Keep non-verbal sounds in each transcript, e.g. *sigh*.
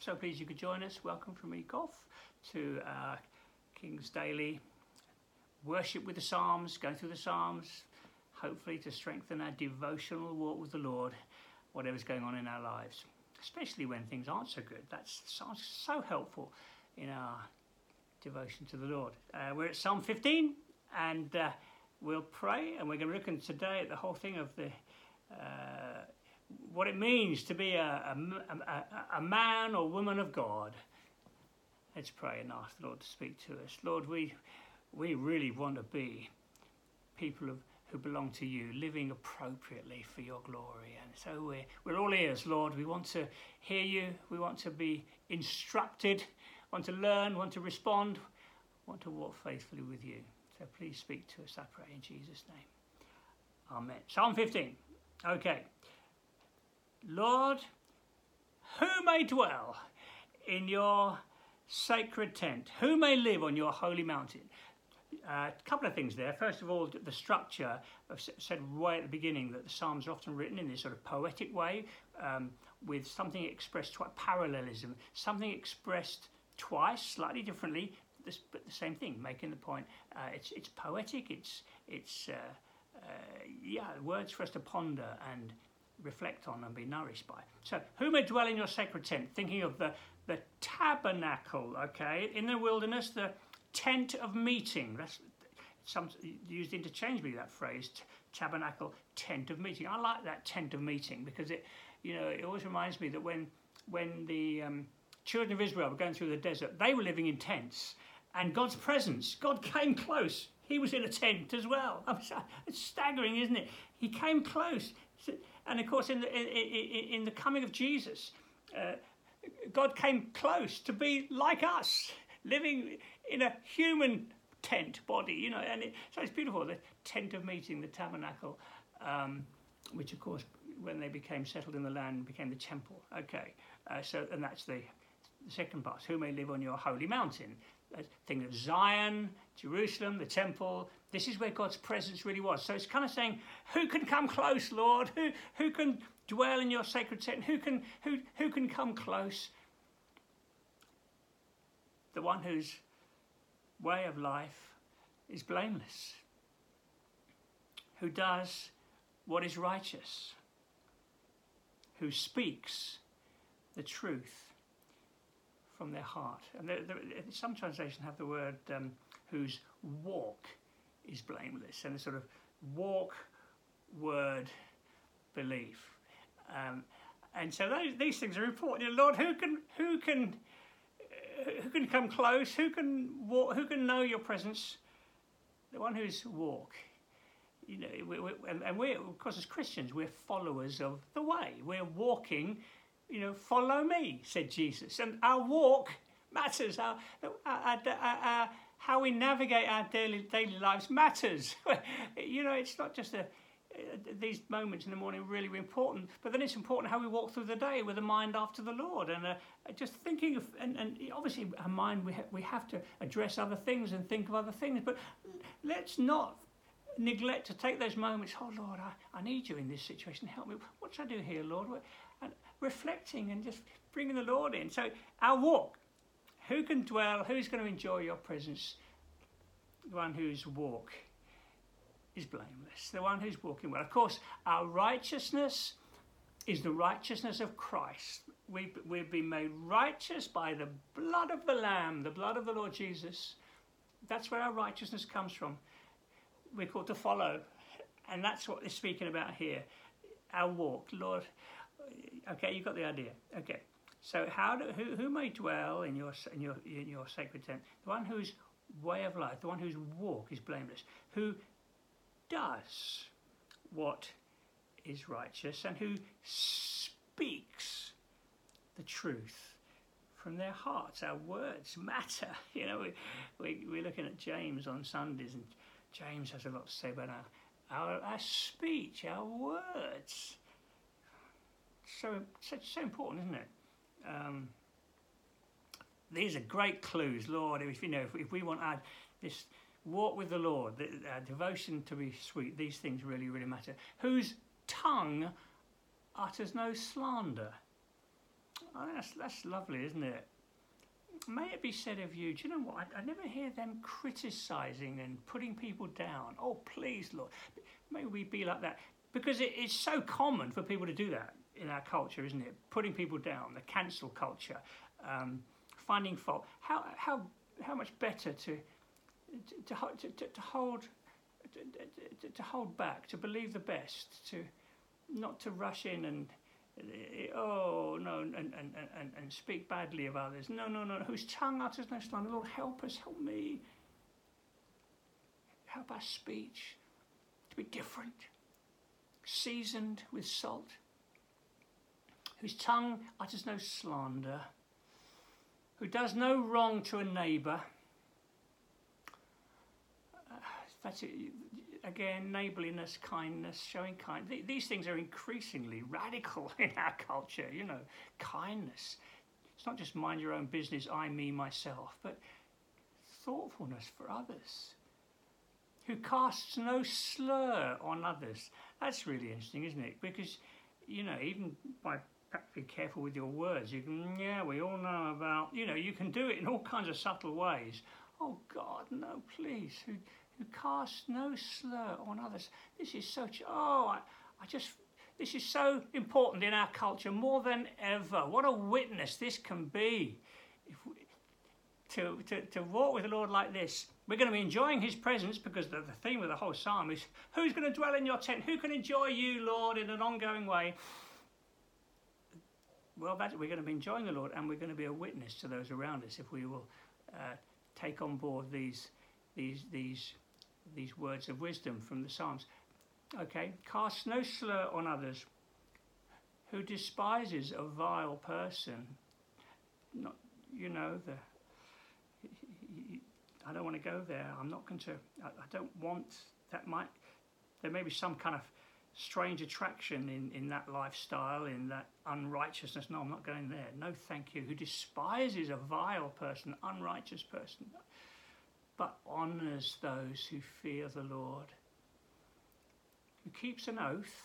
So please you could join us. Welcome from me, Goff, to uh, King's Daily worship with the Psalms, going through the Psalms, hopefully to strengthen our devotional walk with the Lord, whatever's going on in our lives, especially when things aren't so good. That's so helpful in our devotion to the Lord. Uh, we're at Psalm 15 and uh, we'll pray and we're going to look at today at the whole thing of the uh, what it means to be a, a, a, a man or woman of God. Let's pray and ask the Lord to speak to us. Lord, we, we really want to be people of, who belong to you, living appropriately for your glory. And so we're, we're all ears, Lord. We want to hear you. We want to be instructed, want to learn, want to respond, want to walk faithfully with you. So please speak to us, I pray, in Jesus' name. Amen. Psalm 15. Okay. Lord, who may dwell in your sacred tent? Who may live on your holy mountain? Uh, a couple of things there. First of all, the structure. I've said right at the beginning that the Psalms are often written in this sort of poetic way, um, with something expressed twice, parallelism, something expressed twice, slightly differently, but the same thing, making the point. Uh, it's it's poetic. It's it's uh, uh yeah, words for us to ponder and reflect on and be nourished by. So, who may dwell in your sacred tent? Thinking of the, the tabernacle, okay, in the wilderness, the tent of meeting. That's some used interchangeably that phrase, tabernacle, tent of meeting. I like that tent of meeting because it, you know, it always reminds me that when when the um, children of Israel were going through the desert, they were living in tents, and God's presence, God *laughs* came close. He was in a tent as well. *laughs* It's staggering, isn't it? He came close. And of course, in the, in, in the coming of Jesus, uh, God came close to be like us, living in a human tent body, you know. And it, so it's beautiful the tent of meeting, the tabernacle, um, which of course, when they became settled in the land, became the temple. Okay, uh, so and that's the, the second part. Who may live on your holy mountain? thing of Zion, Jerusalem, the temple. This is where God's presence really was. So it's kind of saying, who can come close, Lord? Who, who can dwell in your sacred tent? Who can, who, who can come close? The one whose way of life is blameless, who does what is righteous, who speaks the truth from their heart. And some translations have the word um, whose walk is blameless, and a sort of walk, word, belief. Um, and so those, these things are important. Lord, who can who can who can come close? Who can walk? Who can know your presence? The one who's walk. You know, we, we, and, and we're of course as Christians, we're followers of the way. We're walking you know, follow me, said Jesus. And our walk matters. Our, our, our, how we navigate our daily, daily lives matters. *laughs* you know, it's not just a, these moments in the morning really, really important, but then it's important how we walk through the day with a mind after the Lord and uh, just thinking of, and, and obviously our mind, we, ha- we have to address other things and think of other things, but let's not neglect to take those moments. Oh Lord, I, I need you in this situation. Help me. What should I do here, Lord? And reflecting and just bringing the Lord in. So our walk, who can dwell, who's going to enjoy your presence? The one whose walk is blameless, the one who's walking well. Of course, our righteousness is the righteousness of Christ. We, we've been made righteous by the blood of the Lamb, the blood of the Lord Jesus. That's where our righteousness comes from. We're called to follow. And that's what they're speaking about here. Our walk. Lord, okay, you got the idea. Okay. So how do, who, who may dwell in your, in, your, in your sacred tent? The one whose way of life, the one whose walk is blameless, who does what is righteous and who speaks the truth from their hearts. Our words matter. *laughs* You know, we, we, we're looking at James on Sundays, and James has a lot to say about our, our, our speech, our words so so, so important, isn't it? Um, these are great clues, Lord. If you know, if, if we want our this walk with the Lord, the, devotion to be sweet, these things really, really matter. Whose tongue utters no slander. Oh, that's, that's lovely, isn't it? May it be said of you, do you know what? I, I never hear them criticizing and putting people down. Oh, please, Lord. May we be like that. Because it, it's so common for people to do that in our culture, isn't it? Putting people down, the cancel culture, um, finding fault. How, how, how much better to, to, to, to, to hold to, to, hold back, to believe the best, to not to rush in and oh no and, and, and, and speak badly of others. No, no, no. Whose tongue utters no slander. Lord, help us, help me. Help our speech to be different, seasoned with salt. Whose tongue utters no slander. Who does no wrong to a neighbour. Uh, that's it again, neighborliness, kindness, showing kind. These things are increasingly radical *laughs* in our culture. You know, kindness. It's not just mind your own business, I, me, myself, but thoughtfulness for others. Who casts no slur on others. That's really interesting, isn't it? Because, you know, even by be careful with your words. You can, yeah, we all know about, you know, you can do it in all kinds of subtle ways. Oh God, no, please. Who, who cast no slur on others. This is such, oh, I, I just, this is so important in our culture more than ever. What a witness this can be. We, to, to, to walk with the Lord like this, we're going to be enjoying His presence because the, the theme of the whole psalm is who's going to dwell in your tent? Who can enjoy you, Lord, in an ongoing way? Well, that's, we're going to be enjoying the Lord and we're going to be a witness to those around us if we will uh, take on board these, these, these these words of wisdom from the Psalms. Okay, cast no slur on others. Who despises a vile person? Not, you know, the. I don't want to go there. I'm not going to. I, I don't want that. Might there may be some kind of strange attraction in, in that lifestyle, in that unrighteousness. No, I'm not going there. No, thank you. Who despises a vile person, unrighteous person but honours those who fear the Lord, who keeps an oath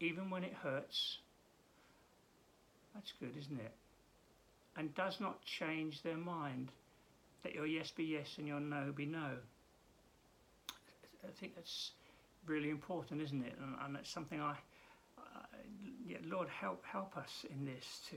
even when it hurts. That's good, isn't it? And does not change their mind. that your yes be yes and your no be no. I think that's really important, isn't it? And, and it's something I, yeah, Lord, help help us in this. To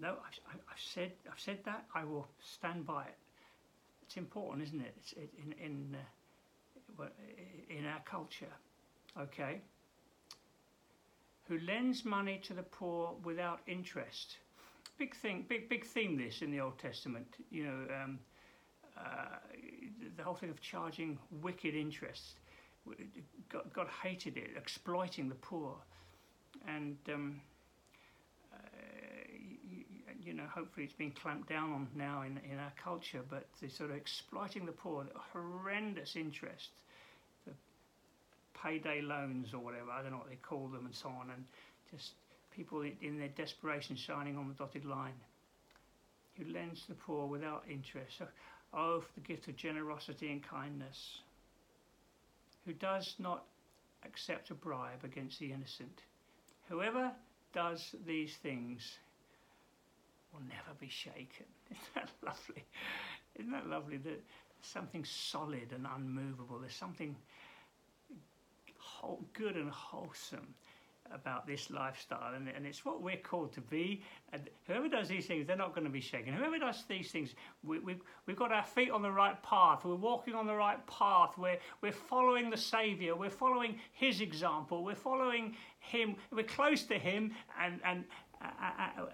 no, I've, I've said I've said that. I will stand by it it's important, isn't it? It's in in uh, in our culture, okay. Who lends money to the poor without interest? Big thing, big big theme. This in the Old Testament, you know, um, uh, the whole thing of charging wicked interest. God, hated it, exploiting the poor, and. Um, you know, hopefully it's been clamped down on now in, in our culture, but the sort of exploiting the poor, the horrendous interest, the payday loans or whatever, I don't know what they call them and so on, and just people in, their desperation shining on the dotted line. Who lends the poor without interest. So, oh, for the gift of generosity and kindness. Who does not accept a bribe against the innocent. Whoever does these things will never be shaken. *laughs* Isn't that lovely? Isn't that lovely that something solid and unmovable, there's something good and wholesome about this lifestyle, and, and, it's what we're called to be. And whoever does these things, they're not going to be shaken. Whoever does these things, we, we've, we've got our feet on the right path. We're walking on the right path. We're, we're following the Saviour. We're following His example. We're following Him. We're close to Him, and, and, uh, uh, uh,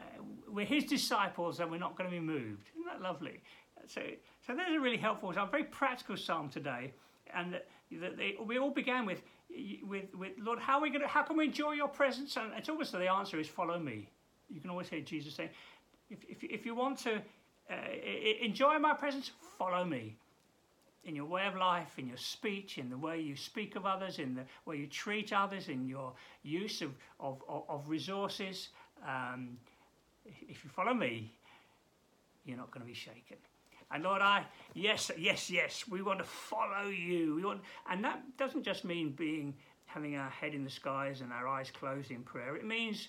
we're his disciples and we're not going to be moved. Isn't that lovely? So, so there's a really helpful, a very practical psalm today, and that, that they, we all began with, with, with Lord, how are we to, how can we enjoy your presence? And it's always the answer is follow me. You can always hear Jesus saying, if, if, if you want to uh, enjoy my presence, follow me in your way of life, in your speech, in the way you speak of others, in the way you treat others, in your use of, of, of resources, um, if you follow me, you're not going to be shaken. And Lord, I, yes, yes, yes, we want to follow you. We want, and that doesn't just mean being, having our head in the skies and our eyes closed in prayer. It means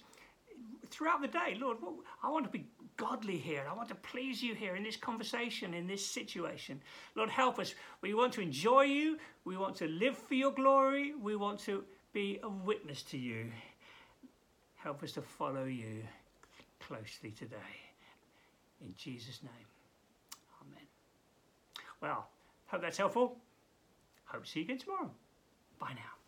throughout the day, Lord, I want to be godly here. I want to please you here in this conversation, in this situation. Lord, help us. We want to enjoy you. We want to live for your glory. We want to be a witness to you. Help us to follow you closely today. In Jesus' name. Well, hope that's helpful. Hope to see you again tomorrow. Bye now.